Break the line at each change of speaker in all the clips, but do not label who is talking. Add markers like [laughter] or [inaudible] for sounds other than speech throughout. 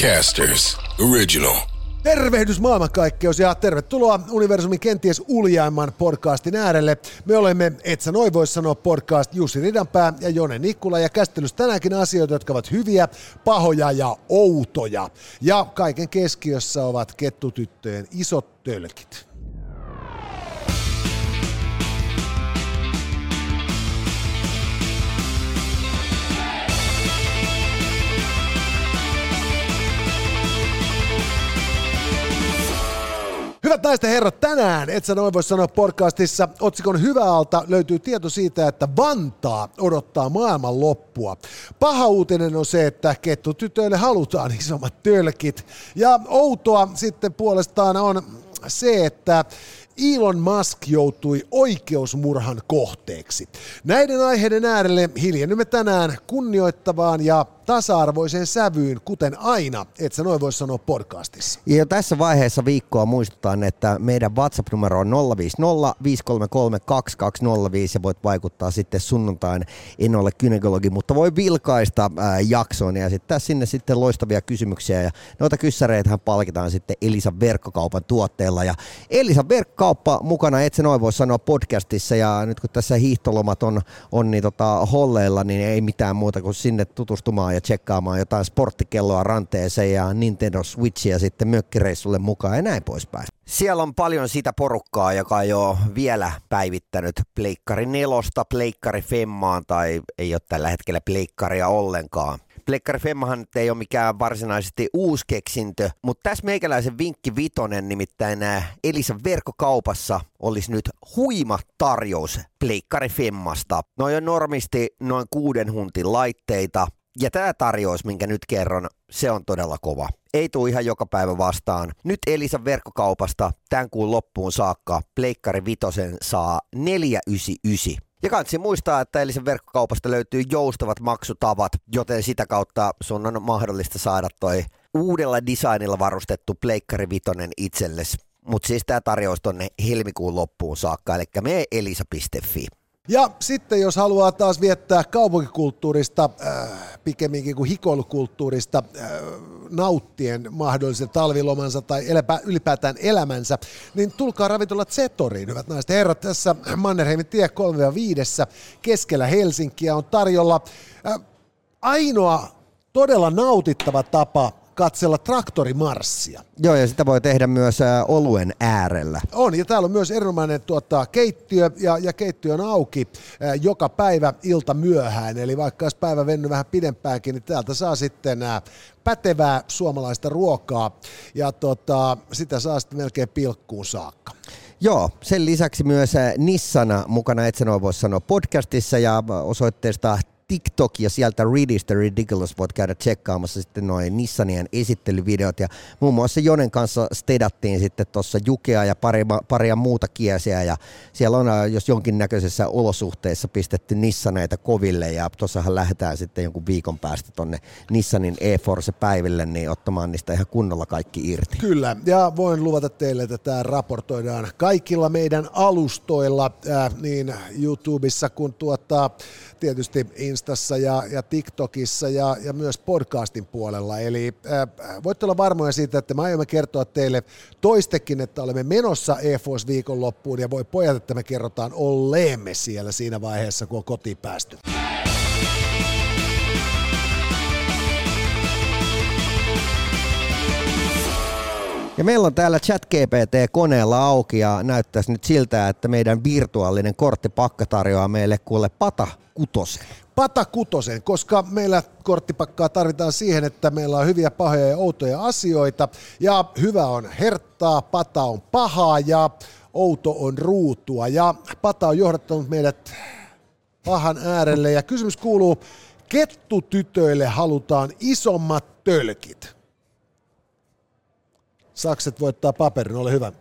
Podcasters Original.
Tervehdys maailmankaikkeus ja tervetuloa Universumin kenties uljaimman podcastin äärelle. Me olemme, et sä noin vois sanoa podcast Jussi Ridanpää ja Jone Nikkula ja käsittelyssä tänäänkin asioita, jotka ovat hyviä, pahoja ja outoja. Ja kaiken keskiössä ovat kettutyttöjen isot tölkit. Hyvät naiset ja herrat, tänään, et sä noin voi sanoa podcastissa, otsikon Hyvä alta löytyy tieto siitä, että Vantaa odottaa maailman loppua. Paha uutinen on se, että kettutytöille halutaan isommat tölkit. Ja outoa sitten puolestaan on se, että Elon Musk joutui oikeusmurhan kohteeksi. Näiden aiheiden äärelle hiljennymme tänään kunnioittavaan ja tasa-arvoiseen sävyyn, kuten aina, et sä noin voi sanoa podcastissa.
Ja tässä vaiheessa viikkoa muistutan, että meidän WhatsApp-numero on 050 533 2205 ja voit vaikuttaa sitten sunnuntain, en ole kynekologi, mutta voi vilkaista ää, jaksoon ja esittää sinne sitten loistavia kysymyksiä. Ja noita kyssäreitähän palkitaan sitten Elisan verkkokaupan tuotteella. Ja Elisan verkkokauppa mukana, et sä noin voi sanoa podcastissa. Ja nyt kun tässä hiihtolomat on, on niin tota, holleilla, niin ei mitään muuta kuin sinne tutustumaan ja tsekkaamaan jotain sporttikelloa ranteeseen ja Nintendo Switchia sitten mökkireissulle mukaan ja näin poispäin. Siellä on paljon sitä porukkaa, joka ei ole vielä päivittänyt Pleikkari nelosta Pleikkari Femmaan tai ei ole tällä hetkellä Pleikkaria ollenkaan. Pleikkari Femmahan ei ole mikään varsinaisesti uusi keksintö, mutta tässä meikäläisen vinkki vitonen, nimittäin Elisan verkkokaupassa olisi nyt huima tarjous Pleikkari Femmasta. No on normisti noin kuuden huntin laitteita, ja tämä tarjous, minkä nyt kerron, se on todella kova. Ei tule ihan joka päivä vastaan. Nyt Elisan verkkokaupasta tämän kuun loppuun saakka Pleikkari Vitosen saa 499. Ja kansi muistaa, että Elisen verkkokaupasta löytyy joustavat maksutavat, joten sitä kautta sun on mahdollista saada toi uudella designilla varustettu Pleikkari Vitonen itsellesi. Mutta siis tämä tarjous tonne helmikuun loppuun saakka, eli me elisa.fi.
Ja sitten jos haluaa taas viettää kaupunkikulttuurista, äh, pikemminkin kuin hikoilukulttuurista, äh, nauttien mahdollisen talvilomansa tai eläpä, ylipäätään elämänsä, niin tulkaa ravintola Zetoriin, hyvät naiset herrat. Tässä Mannerheimin tie 3-5 keskellä Helsinkiä on tarjolla äh, ainoa todella nautittava tapa katsella traktorimarssia.
Joo, ja sitä voi tehdä myös ä, oluen äärellä.
On, ja täällä on myös erinomainen tuota, keittiö, ja, ja keittiö on auki ä, joka päivä ilta myöhään, eli vaikka olisi päivä vennyt vähän pidempäänkin, niin täältä saa sitten ä, pätevää suomalaista ruokaa, ja tota, sitä saa sitten melkein pilkkuun saakka.
Joo, sen lisäksi myös Nissana mukana, et sen voi sanoa podcastissa ja osoitteesta TikTok ja sieltä Readista Ridiculous voit käydä tsekkaamassa sitten noin Nissanien esittelyvideot. Ja muun muassa Jonen kanssa stedattiin sitten tuossa Jukea ja pari, paria muuta kiesiä. Ja siellä on jos jonkinnäköisessä olosuhteessa pistetty Nissaneita koville ja tuossahan lähdetään sitten jonkun viikon päästä tonne Nissanin e-Force päiville niin ottamaan niistä ihan kunnolla kaikki irti.
Kyllä, ja voin luvata teille, että tämä raportoidaan kaikilla meidän alustoilla, äh, niin YouTubessa kuin tuottaa tietysti Instassa ja, ja TikTokissa ja, ja myös podcastin puolella. Eli äh, voitte olla varmoja siitä, että me aiomme kertoa teille toistekin, että olemme menossa EFOS viikonloppuun ja voi pojat, että me kerrotaan olleemme siellä siinä vaiheessa, kun on kotiin päästy.
Ja meillä on täällä ChatGPT koneella auki ja näyttäisi nyt siltä, että meidän virtuaalinen korttipakka tarjoaa meille kuule pata kutosen.
Pata kutosen, koska meillä korttipakkaa tarvitaan siihen, että meillä on hyviä, pahoja ja outoja asioita. Ja hyvä on herttaa, pata on pahaa ja outo on ruutua. Ja pata on johdattanut meidät pahan äärelle. Ja kysymys kuuluu, kettutytöille halutaan isommat tölkit. Sakset voittaa paperin, ole hyvä.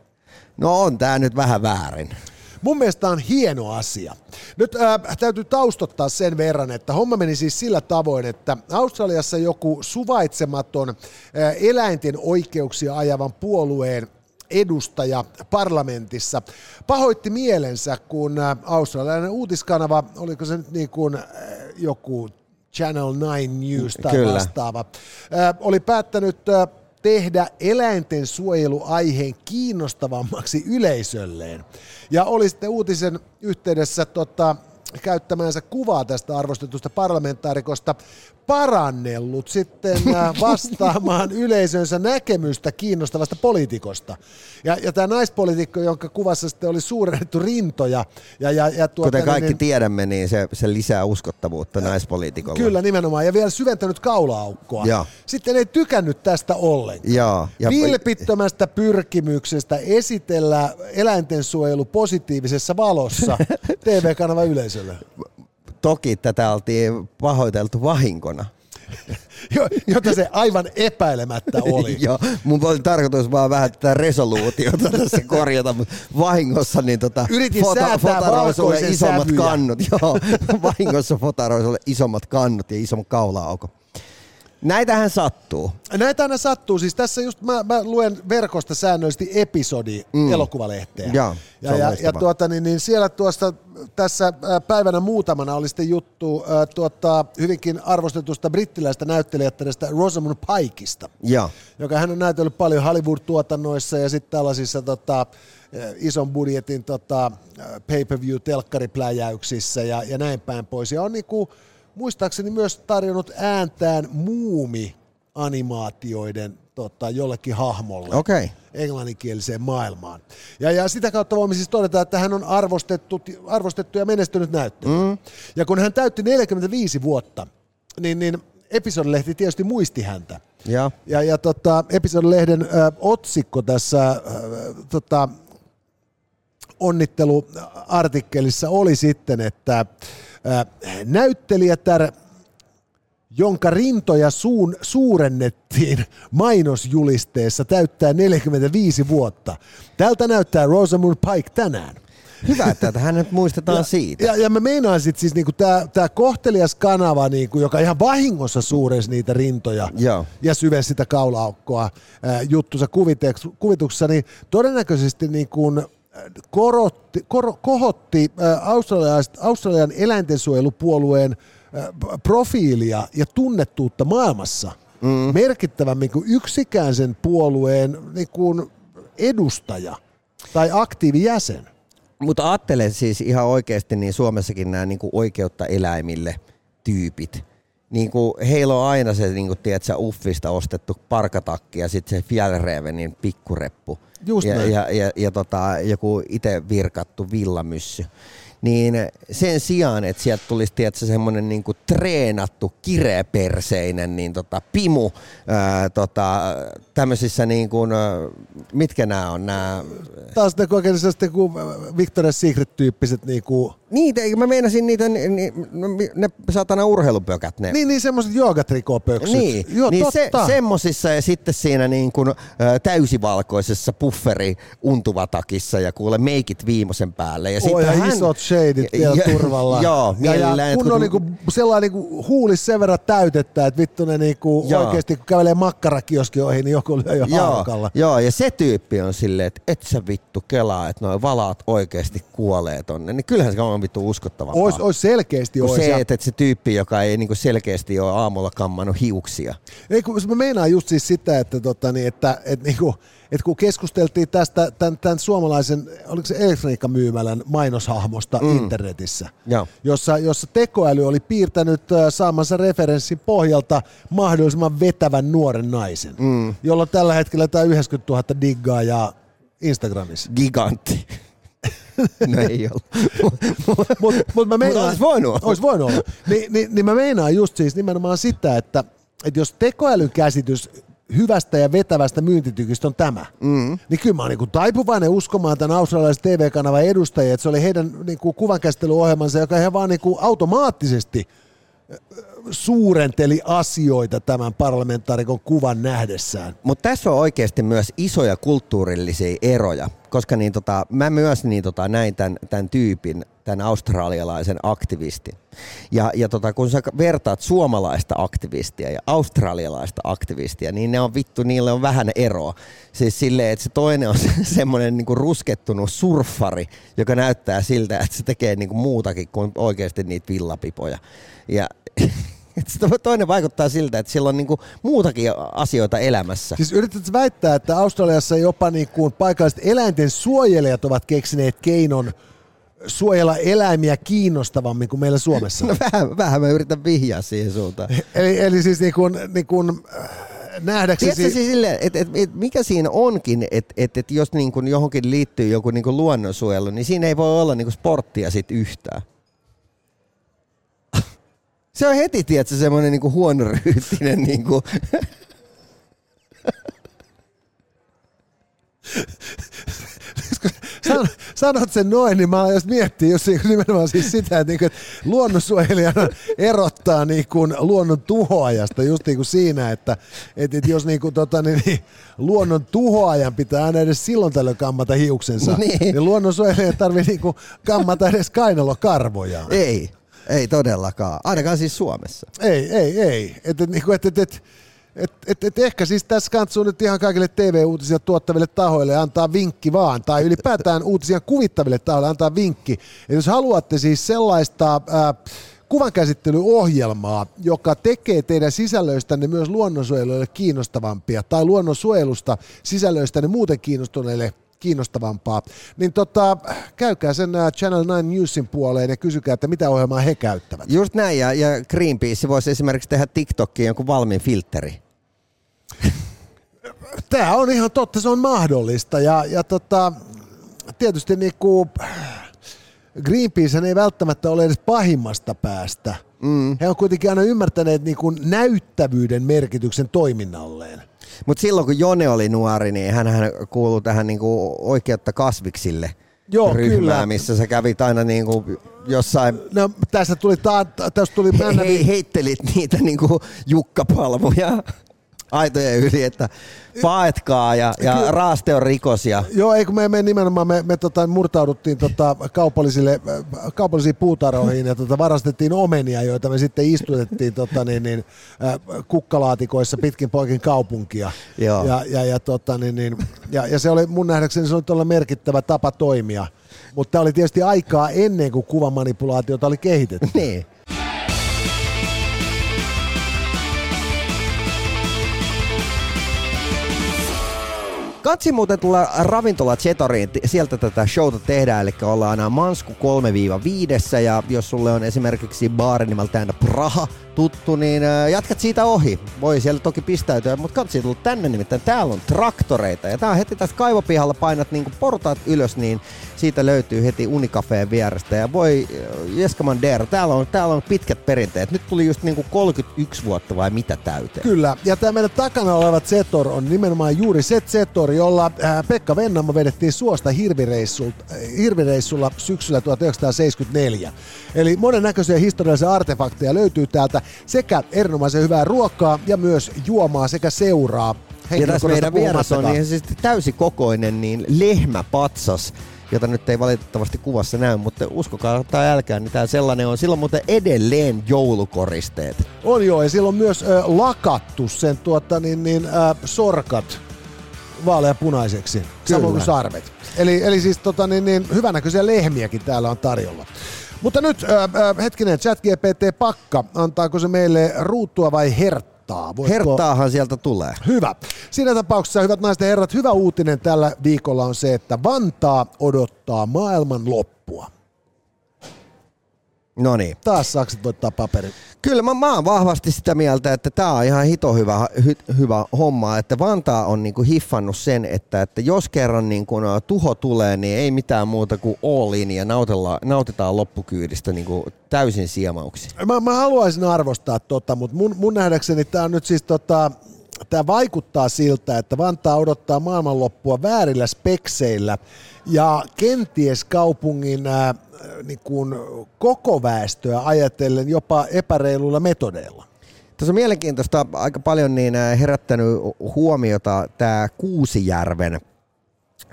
No on tää nyt vähän väärin.
Mun mielestä on hieno asia. Nyt ää, täytyy taustottaa sen verran, että homma meni siis sillä tavoin, että Australiassa joku suvaitsematon ää, eläinten oikeuksia ajavan puolueen edustaja parlamentissa pahoitti mielensä, kun australialainen uutiskanava, oliko se nyt niin kuin joku Channel 9 News tai
Kyllä.
vastaava, oli päättänyt tehdä eläinten suojeluaiheen kiinnostavammaksi yleisölleen. Ja oli sitten uutisen yhteydessä tota, käyttämänsä kuvaa tästä arvostetusta parlamentaarikosta parannellut sitten äh, [laughs] vastaamaan yleisönsä näkemystä kiinnostavasta poliitikosta. Ja, ja tämä naispoliitikko, jonka kuvassa sitten oli suurennettu rintoja. Ja, ja, ja tuota,
Kuten kaikki
niin,
tiedämme, niin se, se lisää uskottavuutta naispoliitikolla.
Kyllä, nimenomaan. Ja vielä syventänyt kaulaaukkoa.
Joo.
Sitten ei tykännyt tästä ollenkaan.
Joo. Ja,
Vilpittömästä pyrkimyksestä esitellä eläintensuojelu positiivisessa valossa [laughs] TV-kanava yleisölle.
Toki tätä oltiin pahoiteltu vahinkona. [laughs]
Jo- Jota se aivan epäilemättä oli. [laughs]
Joo, mun oli tarkoitus vaan vähän tätä resoluutiota [laughs] tässä korjata, mutta vahingossa niin tota,
Yritin säätää
sulle
valkoisen
isommat
sävyjä.
kannut. Joo, vahingossa fotaroi sulle isommat kannut ja isomman kaula-aukon. Näitähän sattuu.
Näitä aina sattuu. Siis tässä just mä, mä luen verkosta säännöllisesti episodi mm. elokuvalehteä. Ja, ja, ja
loistavaa.
tuota, niin, niin siellä tuosta tässä ää, päivänä muutamana oli sitten juttu ää, tuota, hyvinkin arvostetusta brittiläistä näyttelijättänestä Rosamund Pikeista.
Joo.
joka hän on näytellyt paljon Hollywood-tuotannoissa ja sitten tällaisissa tota, eh, ison budjetin tota, eh, pay-per-view-telkkaripläjäyksissä ja, ja näin päin pois. Ja on niinku, muistaakseni myös tarjonnut ääntään muumi-animaatioiden tota, jollekin hahmolle.
Okay.
englanninkieliseen maailmaan. Ja, ja sitä kautta voimme siis todeta, että hän on arvostettu, arvostettu ja menestynyt näyttelijä. Mm. Ja kun hän täytti 45 vuotta, niin, niin episodilehti tietysti muisti häntä.
Joo.
Ja, ja tota, episodilehden ö, otsikko tässä ö, tota, onnitteluartikkelissa oli sitten, että ö, näyttelijätär, jonka rintoja suun, suurennettiin mainosjulisteessa, täyttää 45 vuotta. Tältä näyttää Rosamund Pike tänään.
Hyvä, että hänet muistetaan siitä.
Ja, ja mä meinaan sit siis niinku tää, tää kohtelias kanava, niinku, joka ihan vahingossa suurensi niitä rintoja
Joo.
ja syvensi sitä kaulaaukkoa juttusa kuviteks- kuvituksessa, niin todennäköisesti niinku, korotti, kor, kohotti australialais- Australian eläintensuojelupuolueen p- profiilia ja tunnettuutta maailmassa mm. merkittävämmin kuin yksikään sen puolueen niinku, edustaja tai aktiivijäsen.
Mutta ajattelen siis ihan oikeasti niin Suomessakin nämä niinku oikeutta eläimille tyypit. Niinku, heillä on aina se niinku, tiedätkö, uffista ostettu parkatakki ja sitten se Fjällrävenin pikkureppu.
Just
ja,
näin.
ja, ja, ja tota, joku itse virkattu villamyssy. Niin sen sijaan, että sieltä tulisi tiedätkö, semmoinen niinku treenattu, kireperseinen niin tota, pimu ää, tota, tämmöisissä, niin kuin, mitkä nämä on nämä
taas ne sellaiset joku Victoria's Secret-tyyppiset niinku,
Niitä, mä meinasin niitä, ni, ni, ne satana urheilupökät, ne.
niin, niin semmoiset joogatrikopöksyt.
Niin,
Joo,
niin se,
totta.
semmosissa ja sitten siinä niin kuin, ä, täysivalkoisessa pufferi untuvatakissa ja kuule meikit viimeisen päälle. Ja
Oi, ja
hän,
isot shadit vielä
ja-
turvalla. [laughs]
Joo,
ja, ja kun
että
on niinku sellainen niinku huulis sen verran täytettä, että vittu ne niinku
Joo.
oikeasti kun kävelee makkarakioski ohi, niin joku lyö jo
Joo,
haukalla.
joo, ja se tyyppi on silleen, että et sä vittu kelaa, että noi valaat oikeasti kuolee tonne. Niin kyllähän se on vittu uskottavampaa.
Ois, ois selkeästi ois.
se, että, että se tyyppi, joka ei niinku selkeästi ole aamulla kammannut hiuksia.
Ei, kun mä meinaan just siis sitä, että, tota, niin, että, että, niinku, että kun keskusteltiin tästä tämän, tämän suomalaisen, oliko se elektroniikkamyymälän mainoshahmosta mm. internetissä,
Joo.
jossa, jossa tekoäly oli piirtänyt saamansa referenssin pohjalta mahdollisimman vetävän nuoren naisen, mm. jolla on tällä hetkellä tämä 90 000 diggaa ja Instagramissa.
Gigantti. [laughs] no ei ollut.
Mutta mut mä meinaan,
olisi voinut olla.
Ois voinut olla. Ni, niin, niin mä meinaan just siis nimenomaan sitä, että, että jos tekoälyn käsitys hyvästä ja vetävästä myyntitykistä on tämä, mm. niin kyllä mä oon niinku taipuvainen uskomaan tämän australialaisen TV-kanavan edustajia, että se oli heidän niinku kuvankäsittelyohjelmansa, joka he vaan niinku automaattisesti suurenteli asioita tämän parlamentaarikon kuvan nähdessään.
Mutta tässä on oikeasti myös isoja kulttuurillisia eroja, koska niin tota, mä myös niin tota, näin tämän, tämän tyypin, tämän australialaisen aktivistin. Ja, ja tota, kun sä vertaat suomalaista aktivistia ja australialaista aktivistia, niin ne on vittu, niille on vähän eroa. Siis silleen, että se toinen on [laughs] se, semmoinen niinku ruskettunut surffari, joka näyttää siltä, että se tekee niinku muutakin kuin oikeasti niitä villapipoja. Ja [laughs] Toinen vaikuttaa siltä, että sillä on niinku muutakin asioita elämässä.
Siis yritätkö väittää, että Australiassa jopa niin kuin paikalliset eläinten suojelijat ovat keksineet keinon suojella eläimiä kiinnostavammin kuin meillä Suomessa?
No vähän, vähän mä yritän vihjaa siihen suuntaan. [laughs]
eli, eli siis niin kuin, niin kuin äh, nähdäksesi...
Tiedätkö siis sille, et, et, et, mikä siinä onkin, että et, et jos niin kuin johonkin liittyy joku niin kuin luonnonsuojelu, niin siinä ei voi olla niin kuin sporttia sit yhtään. Se on heti, tiedätkö, semmoinen niin huonoryyttinen niin kuin...
San, sanot sen noin, niin mä jos miettiä just niin nimenomaan siis sitä, että, niin kuin, että luonnonsuojelijana erottaa niin kuin luonnon tuhoajasta just niin kuin siinä, että, että, että jos niin kuin, tota, niin, niin, luonnon tuhoajan pitää aina edes silloin tällöin kammata hiuksensa, niin, niin luonnonsuojelija tarvii niin kuin kammata edes kainalokarvoja.
Ei, ei todellakaan. Ainakaan siis Suomessa.
Ei, ei, ei. Et, et, et, et, et, et, et, et ehkä siis tässä katsoo nyt ihan kaikille TV-uutisia tuottaville tahoille antaa vinkki vaan, tai ylipäätään uutisia kuvittaville tahoille antaa vinkki. Et jos haluatte siis sellaista... Ää, kuvankäsittelyohjelmaa, joka tekee teidän sisällöistänne myös luonnonsuojeluille kiinnostavampia, tai luonnonsuojelusta sisällöistänne muuten kiinnostuneille kiinnostavampaa, niin tota, käykää sen äh, Channel 9 Newsin puoleen ja kysykää, että mitä ohjelmaa he käyttävät.
Just näin, ja, ja Greenpeace voisi esimerkiksi tehdä TikTokiin jonkun valmiin filteri. [laughs]
Tämä on ihan totta, se on mahdollista, ja, ja tota, tietysti niinku, Greenpeace ei välttämättä ole edes pahimmasta päästä. Mm. He on kuitenkin aina ymmärtäneet niin kuin näyttävyyden merkityksen toiminnalleen.
Mutta silloin kun Jone oli nuori, niin hän kuului tähän niinku oikeutta kasviksille Joo, ryhmään, kyllä. missä sä kävit aina niinku jossain...
No tässä tuli, ta- tässä tuli.
He, he, heittelit niitä niinku jukkapalmuja aitojen yli, että paetkaa ja, ja raaste on rikos. Ja...
Joo, eikö me, me nimenomaan me, me tota, murtauduttiin tota, kaupallisille, kaupallisiin puutarhoihin ja tota, varastettiin omenia, joita me sitten istutettiin tota, niin, niin, kukkalaatikoissa pitkin poikin kaupunkia. Joo. Ja, ja, ja, tota, niin, niin, ja, ja, se oli mun nähdäkseni se oli merkittävä tapa toimia. Mutta tämä oli tietysti aikaa ennen kuin kuvamanipulaatiota oli kehitetty.
Niin. Katsi muuten tulla ravintola Zetoriin, sieltä tätä showta tehdään, eli ollaan Mansku 3-5 ja jos sulle on esimerkiksi baari nimeltään Praha tuttu, niin jatkat siitä ohi. Voi siellä toki pistäytyä, mutta katsi tullut tänne nimittäin. Täällä on traktoreita ja tää on heti tästä kaivopihalla painat niinku portaat ylös, niin siitä löytyy heti Unikafeen vierestä. Ja voi, Jeskaman Der, täällä on, täällä on pitkät perinteet. Nyt tuli just niinku 31 vuotta vai mitä täyteen.
Kyllä, ja tämä meidän takana oleva Zetor on nimenomaan juuri se Zetor, jolla Pekka Vennamo vedettiin suosta hirvireissulla syksyllä 1974. Eli monennäköisiä historiallisia artefakteja löytyy täältä sekä erinomaisen hyvää ruokaa ja myös juomaa sekä seuraa.
Ja tässä meidän vieressä on niin siis täysikokoinen niin lehmäpatsas, jota nyt ei valitettavasti kuvassa näy, mutta uskokaa tai älkää, niin tämä sellainen on. Silloin muuten edelleen joulukoristeet.
On joo, ja silloin myös ö, lakattu sen tuota, niin, niin, ö, sorkat vaaleapunaiseksi, Kyllä. samoin kuin sarvet. Eli, eli siis tota, niin, niin, hyvänäköisiä lehmiäkin täällä on tarjolla. Mutta nyt äh, hetkinen, ChatGPT Pakka, antaako se meille ruutua vai herttaa?
Voitko... Herttaahan sieltä tulee.
Hyvä. Siinä tapauksessa, hyvät naiset ja herrat, hyvä uutinen tällä viikolla on se, että Vantaa odottaa maailman loppua.
No niin.
Taas sakset voittaa paperin.
Kyllä mä, mä oon vahvasti sitä mieltä, että tämä on ihan hito hyvä, hy, hyvä homma, että Vantaa on niinku hiffannut sen, että, että jos kerran niinku tuho tulee, niin ei mitään muuta kuin all in ja nautella, nautitaan loppukyydistä niinku täysin siemauksi.
Mä, mä haluaisin arvostaa tota, mutta mun, mun nähdäkseni tämä on nyt siis tota, tämä vaikuttaa siltä, että Vantaa odottaa maailmanloppua väärillä spekseillä ja kenties kaupungin ää, niin kuin koko väestöä ajatellen jopa epäreiluilla metodeilla.
Tässä on mielenkiintoista aika paljon niin herättänyt huomiota tämä Kuusijärven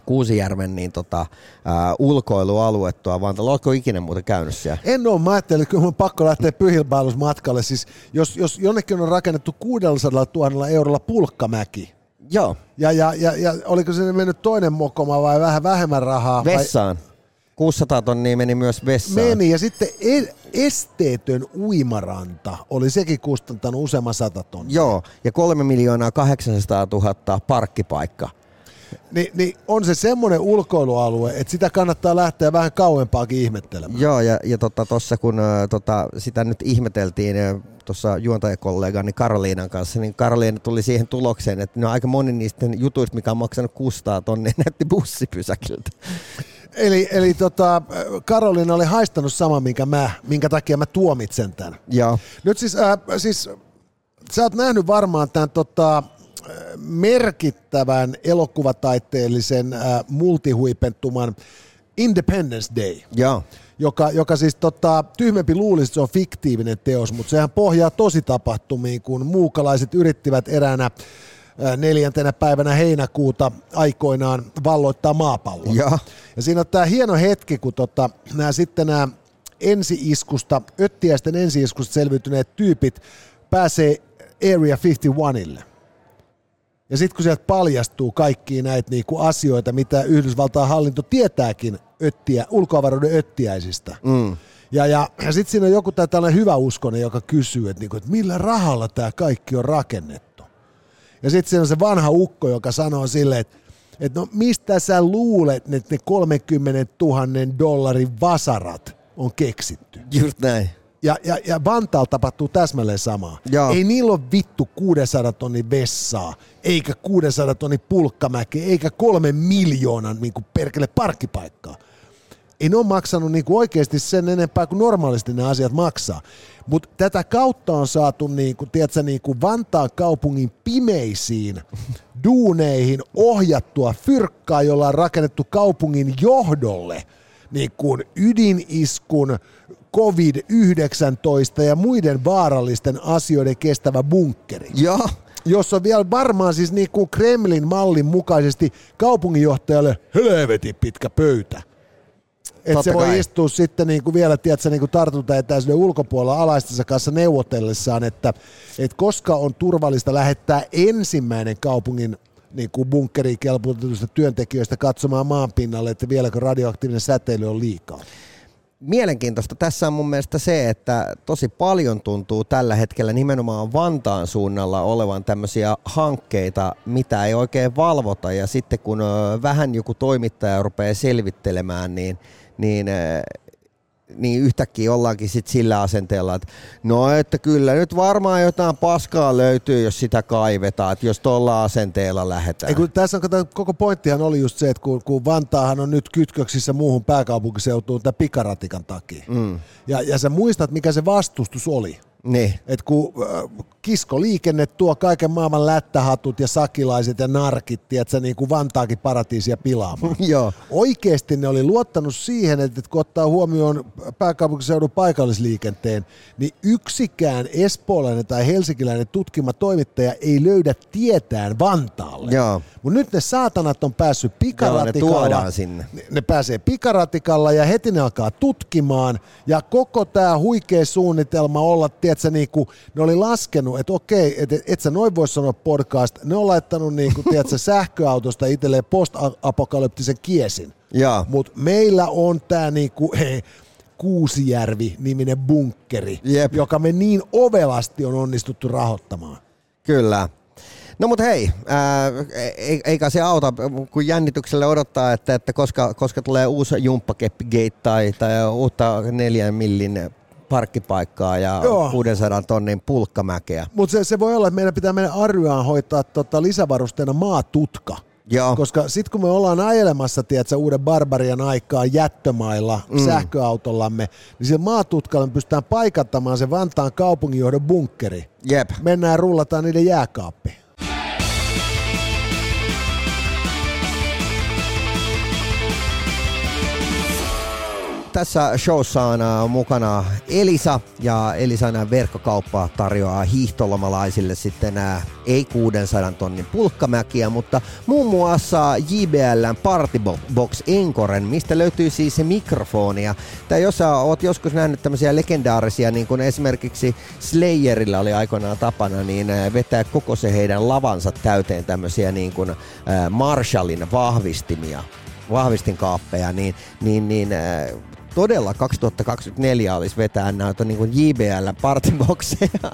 Kuusijärven niin tota, uh, ulkoilualue tuo vaan Oletko ikinä muuten käynyt siellä?
En ole. Mä ajattelin, että kyllä on pakko lähteä pyhilbailusmatkalle. Siis jos, jos jonnekin on rakennettu 600 000 eurolla pulkkamäki,
Joo.
Ja, ja, ja, ja oliko se mennyt toinen mokoma vai vähän vähemmän rahaa?
Vessaan.
Vai?
600 tonnia meni myös vessaan.
Meni ja sitten e- esteetön uimaranta oli sekin kustantanut useamman sata tonnia.
Joo, ja 3 miljoonaa 800 000 parkkipaikka.
Ni, niin on se semmoinen ulkoilualue, että sitä kannattaa lähteä vähän kauempaakin ihmettelemään.
Joo, ja, ja tuossa tota, kun tota, sitä nyt ihmeteltiin tuossa juontajakollegani Karoliinan kanssa, niin Karoliina tuli siihen tulokseen, että no aika moni niistä jutuista, mikä on maksanut 600 tonnia, [laughs] näytti bussipysäkiltä.
Eli, eli tota, Karoliina oli haistanut sama, minkä, mä, minkä takia mä tuomitsen tämän.
Joo.
Nyt siis, äh, siis sä oot nähnyt varmaan tämän tota, merkittävän elokuvataiteellisen äh, multihuipentuman Independence Day.
Joo.
Joka, joka siis tota, tyhmempi luulisi, että se on fiktiivinen teos, mutta sehän pohjaa tosi tapahtumiin, kun muukalaiset yrittivät eräänä neljäntenä päivänä heinäkuuta aikoinaan valloittaa maapallon.
Ja,
Ja siinä on tämä hieno hetki, kun tota, nämä sitten nämä ensiiskusta, öttiäisten ensiiskusta selviytyneet tyypit pääsee Area 51ille. Ja sitten kun sieltä paljastuu kaikkia näitä niinku asioita, mitä Yhdysvaltain hallinto tietääkin öttiä, ulkoavaruuden öttiäisistä.
mm.
Ja, ja, ja sitten siinä on joku tää tällainen hyvä uskonen, joka kysyy, että, niinku, että millä rahalla tämä kaikki on rakennettu. Ja sitten siinä on se vanha ukko, joka sanoo silleen, että, että no mistä sä luulet, että ne 30 000 dollarin vasarat on keksitty.
just näin.
Ja, ja, ja Vantaalla tapahtuu täsmälleen samaa.
Joo.
Ei niillä ole vittu 600 tonnin vessaa, eikä 600 tonnin pulkkamäkeä, eikä kolme miljoonan niin kuin perkele parkkipaikkaa. Ei ne ole maksanut niin kuin oikeasti sen enempää kuin normaalisti ne asiat maksaa. Mutta tätä kautta on saatu niin kuin, tiedätkö, niin kuin Vantaan kaupungin pimeisiin [laughs] duuneihin ohjattua fyrkkaa, jolla on rakennettu kaupungin johdolle niin kuin ydiniskun, COVID-19 ja muiden vaarallisten asioiden kestävä bunkkeri
Joo.
jossa on vielä varmaan siis niin kuin Kremlin mallin mukaisesti kaupunginjohtajalle helvetin pitkä pöytä. Että se voi
kai.
istua sitten niin kuin vielä tiedätkö, niin kuin tartuntaetäisyyden ulkopuolella alaistensa kanssa neuvotellessaan, että, että koska on turvallista lähettää ensimmäinen kaupungin niin kuin bunkkeriin kelpuutetuista työntekijöistä katsomaan maanpinnalle, että vieläkö radioaktiivinen säteily on liikaa.
Mielenkiintoista tässä on mun mielestä se, että tosi paljon tuntuu tällä hetkellä nimenomaan Vantaan suunnalla olevan tämmöisiä hankkeita, mitä ei oikein valvota. Ja sitten kun vähän joku toimittaja rupeaa selvittelemään, niin, niin niin yhtäkkiä ollaankin sit sillä asenteella, että no että kyllä nyt varmaan jotain paskaa löytyy, jos sitä kaivetaan, että jos tuolla asenteella lähdetään.
Ei, kun tässä on, koko pointtihan oli just se, että kun, kun Vantaahan on nyt kytköksissä muuhun pääkaupunkiseutuun tämän pikaratikan takia. Mm. Ja, ja sä muistat, mikä se vastustus oli.
Niin.
Et kun äh, kiskoliikenne tuo kaiken maailman lättähatut ja sakilaiset ja narkit, tiedätkö, niin kuin Vantaakin paratiisia pilaamaan. [laughs]
Joo.
Oikeasti ne oli luottanut siihen, että kun ottaa huomioon pääkaupunkiseudun paikallisliikenteen, niin yksikään espoolainen tai helsinkiläinen tutkima toimittaja ei löydä tietään Vantaalle.
Joo.
Mutta nyt ne saatanat on päässyt
Joo, ne
pikaratikalla.
tuodaan sinne.
Ne, ne pääsee pikaratikalla ja heti ne alkaa tutkimaan. Ja koko tämä huikea suunnitelma olla, tiedätkö, niin kuin, ne oli laskenut, että okei, että et, et sä noin voi sanoa podcast. Ne on laittanut niin kuin, [laughs] tiedätkö, sähköautosta itselleen post-apokalyptisen kiesin. Mutta meillä on tämä niinku, [laughs] he, Kuusijärvi-niminen bunkkeri,
Jep.
joka me niin ovelasti on onnistuttu rahoittamaan.
Kyllä. No mutta hei, ää, ei- eikä se auta, kun jännitykselle odottaa, että, että koska, koska tulee uusi jumppakeppigate tai, tai uutta neljän millin parkkipaikkaa ja
Joo.
600 tonnin pulkkamäkeä.
Mutta se, se voi olla, että meidän pitää meidän Arjaan hoitaa tota lisävarusteena maatutka.
Joo.
Koska sitten kun me ollaan ajelemassa, tiedätkö, uuden barbarian aikaa jättömailla mm. sähköautollamme, niin sillä maatutkalla me pystytään paikantamaan se Vantaan kaupunginjohdon bunkkeri.
Jep.
Mennään ja rullataan niiden jääkaappiin.
Tässä showssa on äh, mukana Elisa ja Elisan verkkokauppa tarjoaa hiihtolomalaisille sitten äh, ei 600 tonnin pulkkamäkiä, mutta muun muassa JBLn Partybox Encoren, mistä löytyy siis se mikrofonia. Tai jos sä oot joskus nähnyt tämmöisiä legendaarisia, niin kuin esimerkiksi Slayerilla oli aikoinaan tapana, niin äh, vetää koko se heidän lavansa täyteen tämmöisiä niin kuin äh, Marshallin vahvistimia vahvistinkaappeja, niin, niin, niin äh, todella 2024 olisi vetää näitä niin kuin JBL partybokseja.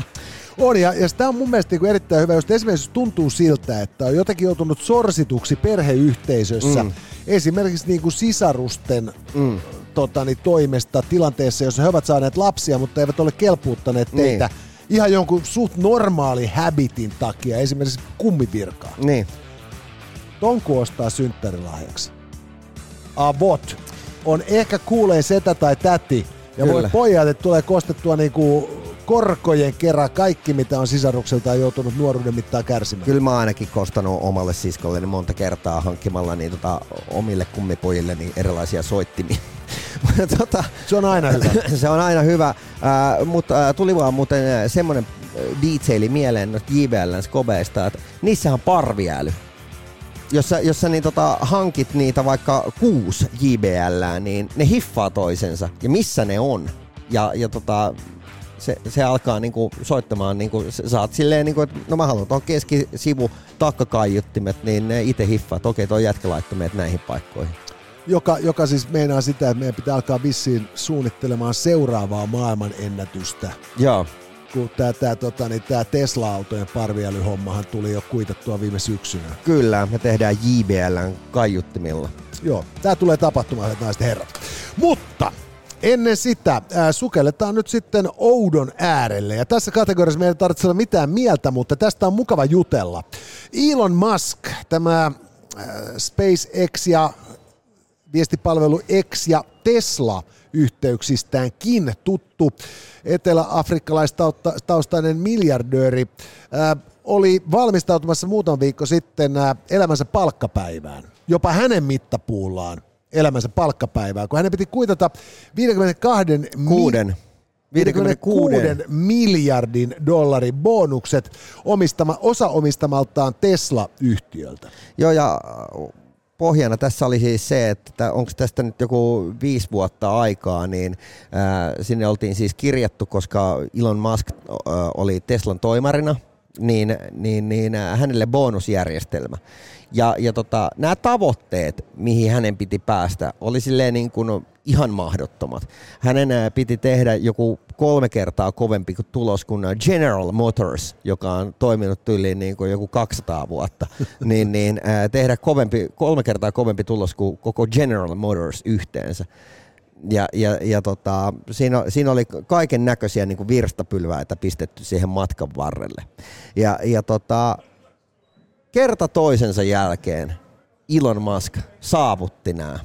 On, ja, ja tämä on mun mielestä niin erittäin hyvä, jos esimerkiksi tuntuu siltä, että on jotenkin joutunut sorsituksi perheyhteisössä, mm. esimerkiksi niin kuin sisarusten mm. tota, niin, toimesta tilanteessa, jossa he ovat saaneet lapsia, mutta eivät ole kelpuuttaneet niin. teitä niin. ihan jonkun suht normaali habitin takia, esimerkiksi kummivirkaa.
Niin.
Tonku ostaa synttärilahjaksi. Avot on ehkä kuulee setä tai täti, ja Kyllä. voi pojat, että tulee kostettua niinku korkojen kerran kaikki, mitä on sisarukseltaan joutunut nuoruuden mittaan kärsimään.
Kyllä mä ainakin kostanut omalle siskolle niin monta kertaa hankkimalla niin tota, omille kummipojille niin erilaisia soittimia. [laughs]
tota, se on aina hyvä. [laughs]
se on aina hyvä, äh, mutta äh, tuli vaan muuten semmoinen detaili mieleen noista JBLn skobeista, että niissähän on parviäly jos sä, jos sä niin tota, hankit niitä vaikka kuusi JBL, niin ne hiffaa toisensa ja missä ne on. Ja, ja tota, se, se alkaa niinku soittamaan, niinku, sä oot silleen, niinku, että no mä haluan tuon keskisivu takkakaiuttimet, niin ne itse hiffaa, että okei toi jätkä laittoi meidät näihin paikkoihin.
Joka, joka siis meinaa sitä, että meidän pitää alkaa vissiin suunnittelemaan seuraavaa maailman ennätystä.
Joo
kun tämä tää, tota, niin tää Tesla-autojen parviälyhommahan tuli jo kuitattua viime syksynä.
Kyllä, me tehdään JBLn kaiuttimilla.
Joo, tämä tulee tapahtumaan, hyvät naiset herrat. Mutta Ennen sitä ää, sukelletaan nyt sitten Oudon äärelle. Ja tässä kategoriassa meidän ei tarvitse olla mitään mieltä, mutta tästä on mukava jutella. Elon Musk, tämä ää, SpaceX ja viestipalvelu X ja Tesla yhteyksistäänkin tuttu etelä-afrikkalaistaustainen miljardööri ää, oli valmistautumassa muutama viikko sitten ää, elämänsä palkkapäivään. Jopa hänen mittapuullaan elämänsä palkkapäivää, kun hänen piti kuitata 52
Kuuden.
56 miljardin dollarin bonukset omistama, osa omistamaltaan Tesla-yhtiöltä.
Joo, ja pohjana tässä oli siis se, että onko tästä nyt joku viisi vuotta aikaa, niin sinne oltiin siis kirjattu, koska Elon Musk oli Teslan toimarina, niin, niin, niin hänelle bonusjärjestelmä. Ja, ja tota, nämä tavoitteet, mihin hänen piti päästä, oli silleen niin kuin ihan mahdottomat. Hänen piti tehdä joku kolme kertaa kovempi tulos kuin General Motors, joka on toiminut tyyliin niin kuin joku 200 vuotta, [laughs] niin, niin tehdä kovempi, kolme kertaa kovempi tulos kuin koko General Motors yhteensä. Ja, ja, ja tota, siinä, siinä oli kaiken näköisiä niin virstapylväitä pistetty siihen matkan varrelle. Ja, ja tota, kerta toisensa jälkeen Elon Musk saavutti nämä.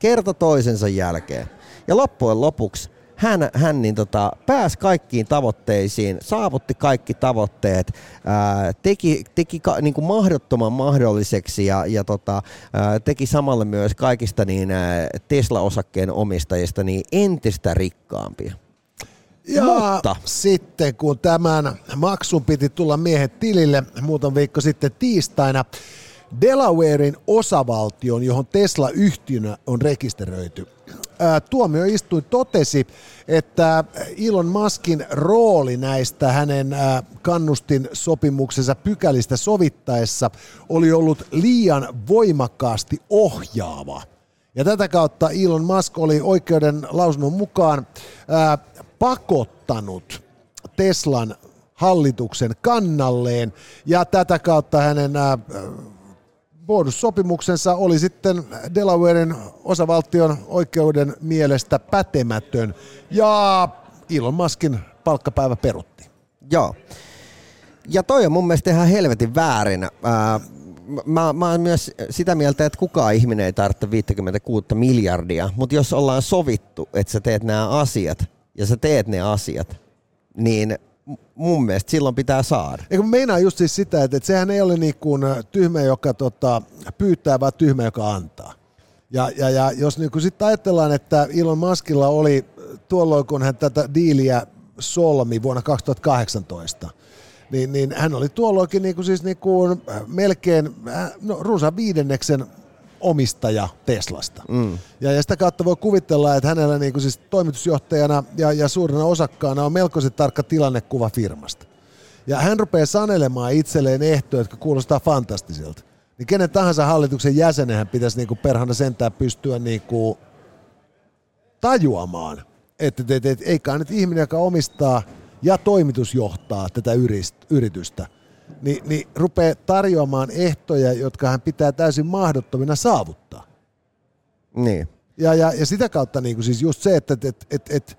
Kerta toisensa jälkeen. Ja loppujen lopuksi hän, hän niin tota, pääsi kaikkiin tavoitteisiin, saavutti kaikki tavoitteet, ää, teki, teki ka, niin kuin mahdottoman mahdolliseksi ja, ja tota, ää, teki samalla myös kaikista niin, ää, Tesla-osakkeen omistajista niin entistä rikkaampia.
Ja Mutta. sitten kun tämän maksun piti tulla miehet tilille muutama viikko sitten tiistaina, Delawarein osavaltion, johon Tesla yhtiönä on rekisteröity, tuomioistuin totesi, että Elon Muskin rooli näistä hänen kannustin sopimuksensa pykälistä sovittaessa oli ollut liian voimakkaasti ohjaava. Ja tätä kautta Elon Musk oli oikeuden lausunnon mukaan pakottanut Teslan hallituksen kannalleen ja tätä kautta hänen bonussopimuksensa oli sitten Delawaren osavaltion oikeuden mielestä pätemätön ja Elon Muskin palkkapäivä perutti.
Joo. Ja toi on mun mielestä ihan helvetin väärin. Ää, mä, mä oon myös sitä mieltä, että kukaan ihminen ei tarvitse 56 miljardia, mutta jos ollaan sovittu, että sä teet nämä asiat ja sä teet ne asiat, niin mun mielestä silloin pitää saada.
Eikö meinaa just siis sitä, että, että sehän ei ole niin kuin tyhmä, joka tota, pyytää, vaan tyhmä, joka antaa. Ja, ja, ja jos niin sitten ajatellaan, että Elon Muskilla oli tuolloin, kun hän tätä diiliä solmi vuonna 2018, niin, niin hän oli tuolloinkin niin kuin siis niin kuin melkein no, runsaan viidenneksen omistaja Teslasta. Mm. Ja, ja sitä kautta voi kuvitella, että hänellä niin kuin siis toimitusjohtajana ja, ja suurena osakkaana on melkoisen tarkka tilannekuva firmasta. Ja hän rupeaa sanelemaan itselleen ehtoja, jotka kuulostaa fantastisilta. niin kenen tahansa hallituksen jäsenenhän pitäisi niinku perhana sentään pystyä niinku tajuamaan, että et, et, et, eikä nyt ihminen, joka omistaa ja toimitusjohtaa tätä yritystä, niin, niin rupeaa tarjoamaan ehtoja, jotka hän pitää täysin mahdottomina saavuttaa.
Niin.
Ja, ja, ja sitä kautta niin kuin siis just se, että et, et, et,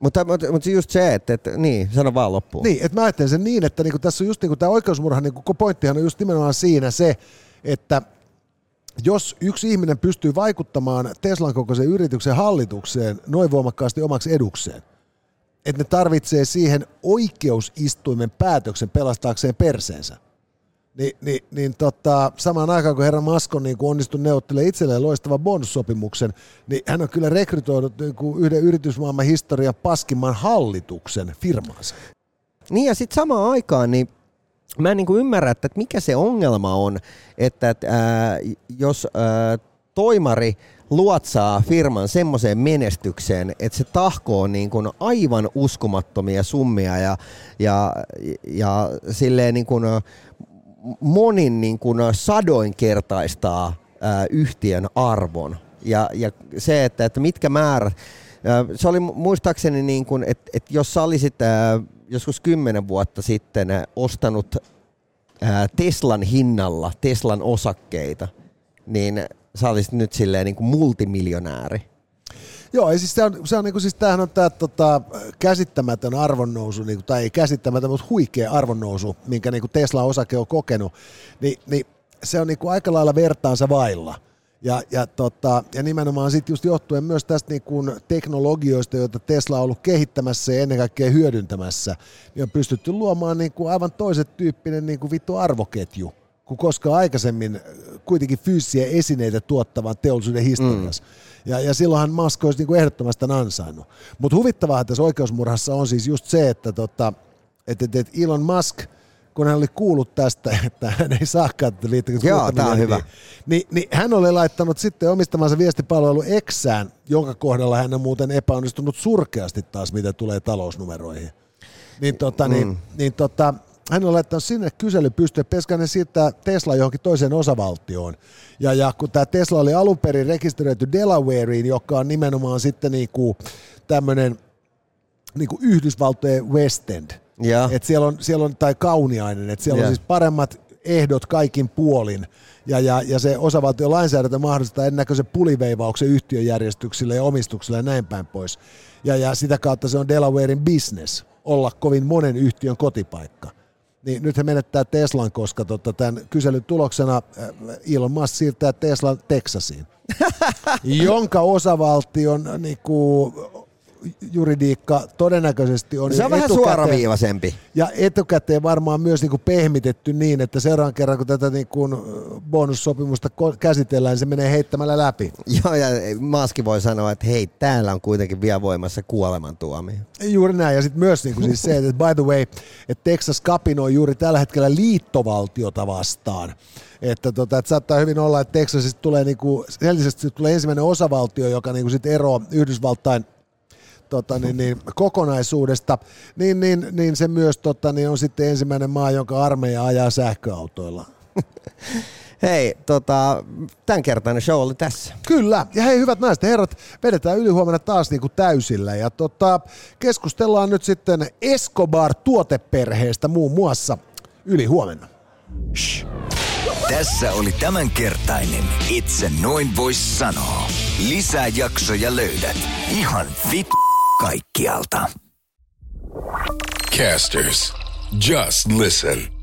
mutta, mutta, mutta just se, että, että niin, sano vaan loppuun.
Niin, että mä ajattelen sen niin, että niin kuin tässä on just niin kuin tämä oikeusmurha, niin kuin pointtihan on just nimenomaan siinä se, että jos yksi ihminen pystyy vaikuttamaan Teslan kokoisen yrityksen hallitukseen noin voimakkaasti omaksi edukseen, että ne tarvitsee siihen oikeusistuimen päätöksen pelastaakseen perseensä, niin, niin, niin tota, samaan aikaan kun herra Masko niin kun onnistui neuvottelemaan itselleen loistavan bonussopimuksen, niin hän on kyllä rekrytoinut niin kuin yhden yritysmaailman historian paskimman hallituksen firmaansa.
Niin ja sitten samaan aikaan, niin mä en niin kuin ymmärrä, että mikä se ongelma on, että, että ää, jos ää, toimari luotsaa firman semmoiseen menestykseen, että se tahkoo niin kuin aivan uskomattomia summia ja, ja, ja silleen niin kuin monin niin kuin sadoinkertaistaa ää, yhtiön arvon. Ja, ja se, että, että mitkä määrät, se oli muistaakseni niin kuin, että, että jos sä olisit joskus kymmenen vuotta sitten ostanut Teslan hinnalla Teslan osakkeita, niin sä olisit nyt silleen niin kuin multimiljonääri.
Joo, ja siis, se on, se on, niin kuin, siis tämähän on tämä tota, käsittämätön arvonnousu, niin kuin, tai ei käsittämätön, mutta huikea arvonnousu, minkä niin kuin Tesla-osake on kokenut, niin, niin se on niin kuin aika lailla vertaansa vailla. Ja, ja, tota, ja nimenomaan sitten just johtuen myös tästä niin kuin teknologioista, joita Tesla on ollut kehittämässä ja ennen kaikkea hyödyntämässä, niin on pystytty luomaan niin kuin aivan toiset tyyppinen niin kuin vittu arvoketju kuin koskaan aikaisemmin kuitenkin fyysisiä esineitä tuottavan teollisuuden historiassa. Mm. Ja, ja silloinhan Musk olisi niin kuin ehdottomasti ansainnut. Mutta huvittavaa tässä oikeusmurhassa on siis just se, että tota, et, et, et Elon Musk, kun hän oli kuullut tästä, [laughs] että hän ei saakaan tätä
Joo, tämä on hyvä.
Niin, niin, niin, hän oli laittanut sitten omistamansa viestipalvelu Exään, jonka kohdalla hän on muuten epäonnistunut surkeasti taas, mitä tulee talousnumeroihin. Niin, tota, niin, mm. niin, niin tota, hän on laittanut sinne kyselypystyyn, Peskanen siirtää Tesla johonkin toiseen osavaltioon. Ja, ja kun tämä Tesla oli alun perin rekisteröity Delawareen, joka on nimenomaan sitten niinku tämmöinen niinku Yhdysvaltojen West End.
Ja.
Et siellä, on, siellä on, tai kauniainen, että siellä ja. on siis paremmat ehdot kaikin puolin. Ja, ja, ja se osavaltion lainsäädäntö mahdollistaa ennäköisen puliveivauksen yhtiöjärjestyksille ja omistuksille ja näin päin pois. Ja, ja sitä kautta se on Delawarein business olla kovin monen yhtiön kotipaikka niin nyt he menettää Teslan, koska tota, tämän kyselyn tuloksena äh, Elon Musk siirtää Teslan Texasiin, [laughs] jonka osavaltion niin kuin, juridiikka todennäköisesti on
Se on vähän suoraviivaisempi.
Ja etukäteen varmaan myös niin kuin pehmitetty niin, että seuraavan kerran kun tätä niin kuin bonussopimusta käsitellään, niin se menee heittämällä läpi. [laughs]
Joo, ja Maski voi sanoa, että hei, täällä on kuitenkin vielä voimassa kuolemantuomio.
Juuri näin, ja sitten myös niin kuin siis se, että by the way, että Texas kapinoi juuri tällä hetkellä liittovaltiota vastaan. Että, tota, että saattaa hyvin olla, että Texasista tulee, niin kuin, tulee ensimmäinen osavaltio, joka niin kuin sit eroaa Yhdysvaltain tota, niin, niin, kokonaisuudesta, niin, niin, niin se myös tota, niin on sitten ensimmäinen maa, jonka armeija ajaa sähköautoilla. [laughs]
Hei, tota, tämänkertainen show oli tässä.
Kyllä, ja hei hyvät naiset herrat, vedetään ylihuomenna taas niinku täysillä ja tota, keskustellaan nyt sitten Escobar-tuoteperheestä muun muassa ylihuomenna.
Shh. Tässä oli tämänkertainen Itse noin vois sanoa. Lisää jaksoja löydät ihan vittu kaikkialta. Casters, just listen.